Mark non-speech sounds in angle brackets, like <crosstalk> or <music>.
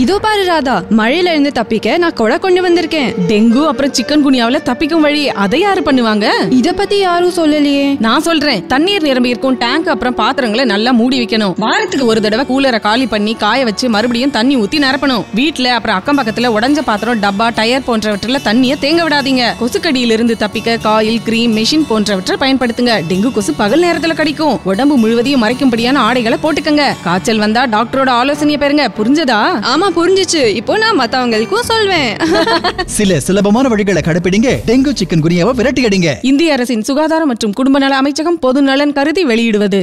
இதோ பாரு ராதா மழையில இருந்து தப்பிக்க நான் கொடை கொண்டு வந்திருக்கேன். டெங்கு அப்புறம் சிக்கன் குனியாவில தப்பிக்கும் வழி அதை யாரு பண்ணுவாங்க? இத பத்தி யாரும் சொல்லலையே. நான் சொல்றேன் தண்ணீர் நிரம்பி இருக்கும் டேங்க் அப்புறம் பாத்திரங்களை நல்லா மூடி வைக்கணும். வாரத்துக்கு ஒரு தடவை கூலரை காலி பண்ணி காய வச்சு மறுபடியும் தண்ணி ஊத்தி நிரப்பணும். வீட்டுல அப்புறம் அக்கம் பக்கத்துல உடஞ்ச பாத்திரம் டப்பா டயர் போன்றவற்றில தண்ணியை தேங்க விடாதீங்க. கொசுக்கடியில இருந்து தப்பிக்க காயில் கிரீம் மெஷின் போன்றவற்றை பயன்படுத்துங்க. டெங்கு கொசு பகல் நேரத்துல கடிக்கும். உடம்பு முழுவதையும் மறைக்கும்படியான ஆடைகளை போட்டுக்கங்க. காய்ச்சல் வந்தா டாக்டரோட ஆலோசனையை பெறுங்க. புரிஞ்சதா? ஆமா புரிஞ்சுச்சு. இப்போ நான் மத்தவங்களுக்கும் சொல்வேன். <laughs> சில சுலபமான வழிகளை கடைப்பிடிங்க. டெங்கு சிக்கன் குனியாவை விரட்டி அடிங்க இந்திய அரசின் சுகாதார மற்றும் குடும்ப நல அமைச்சகம் பொது நலன் கருதி வெளியிடுவது.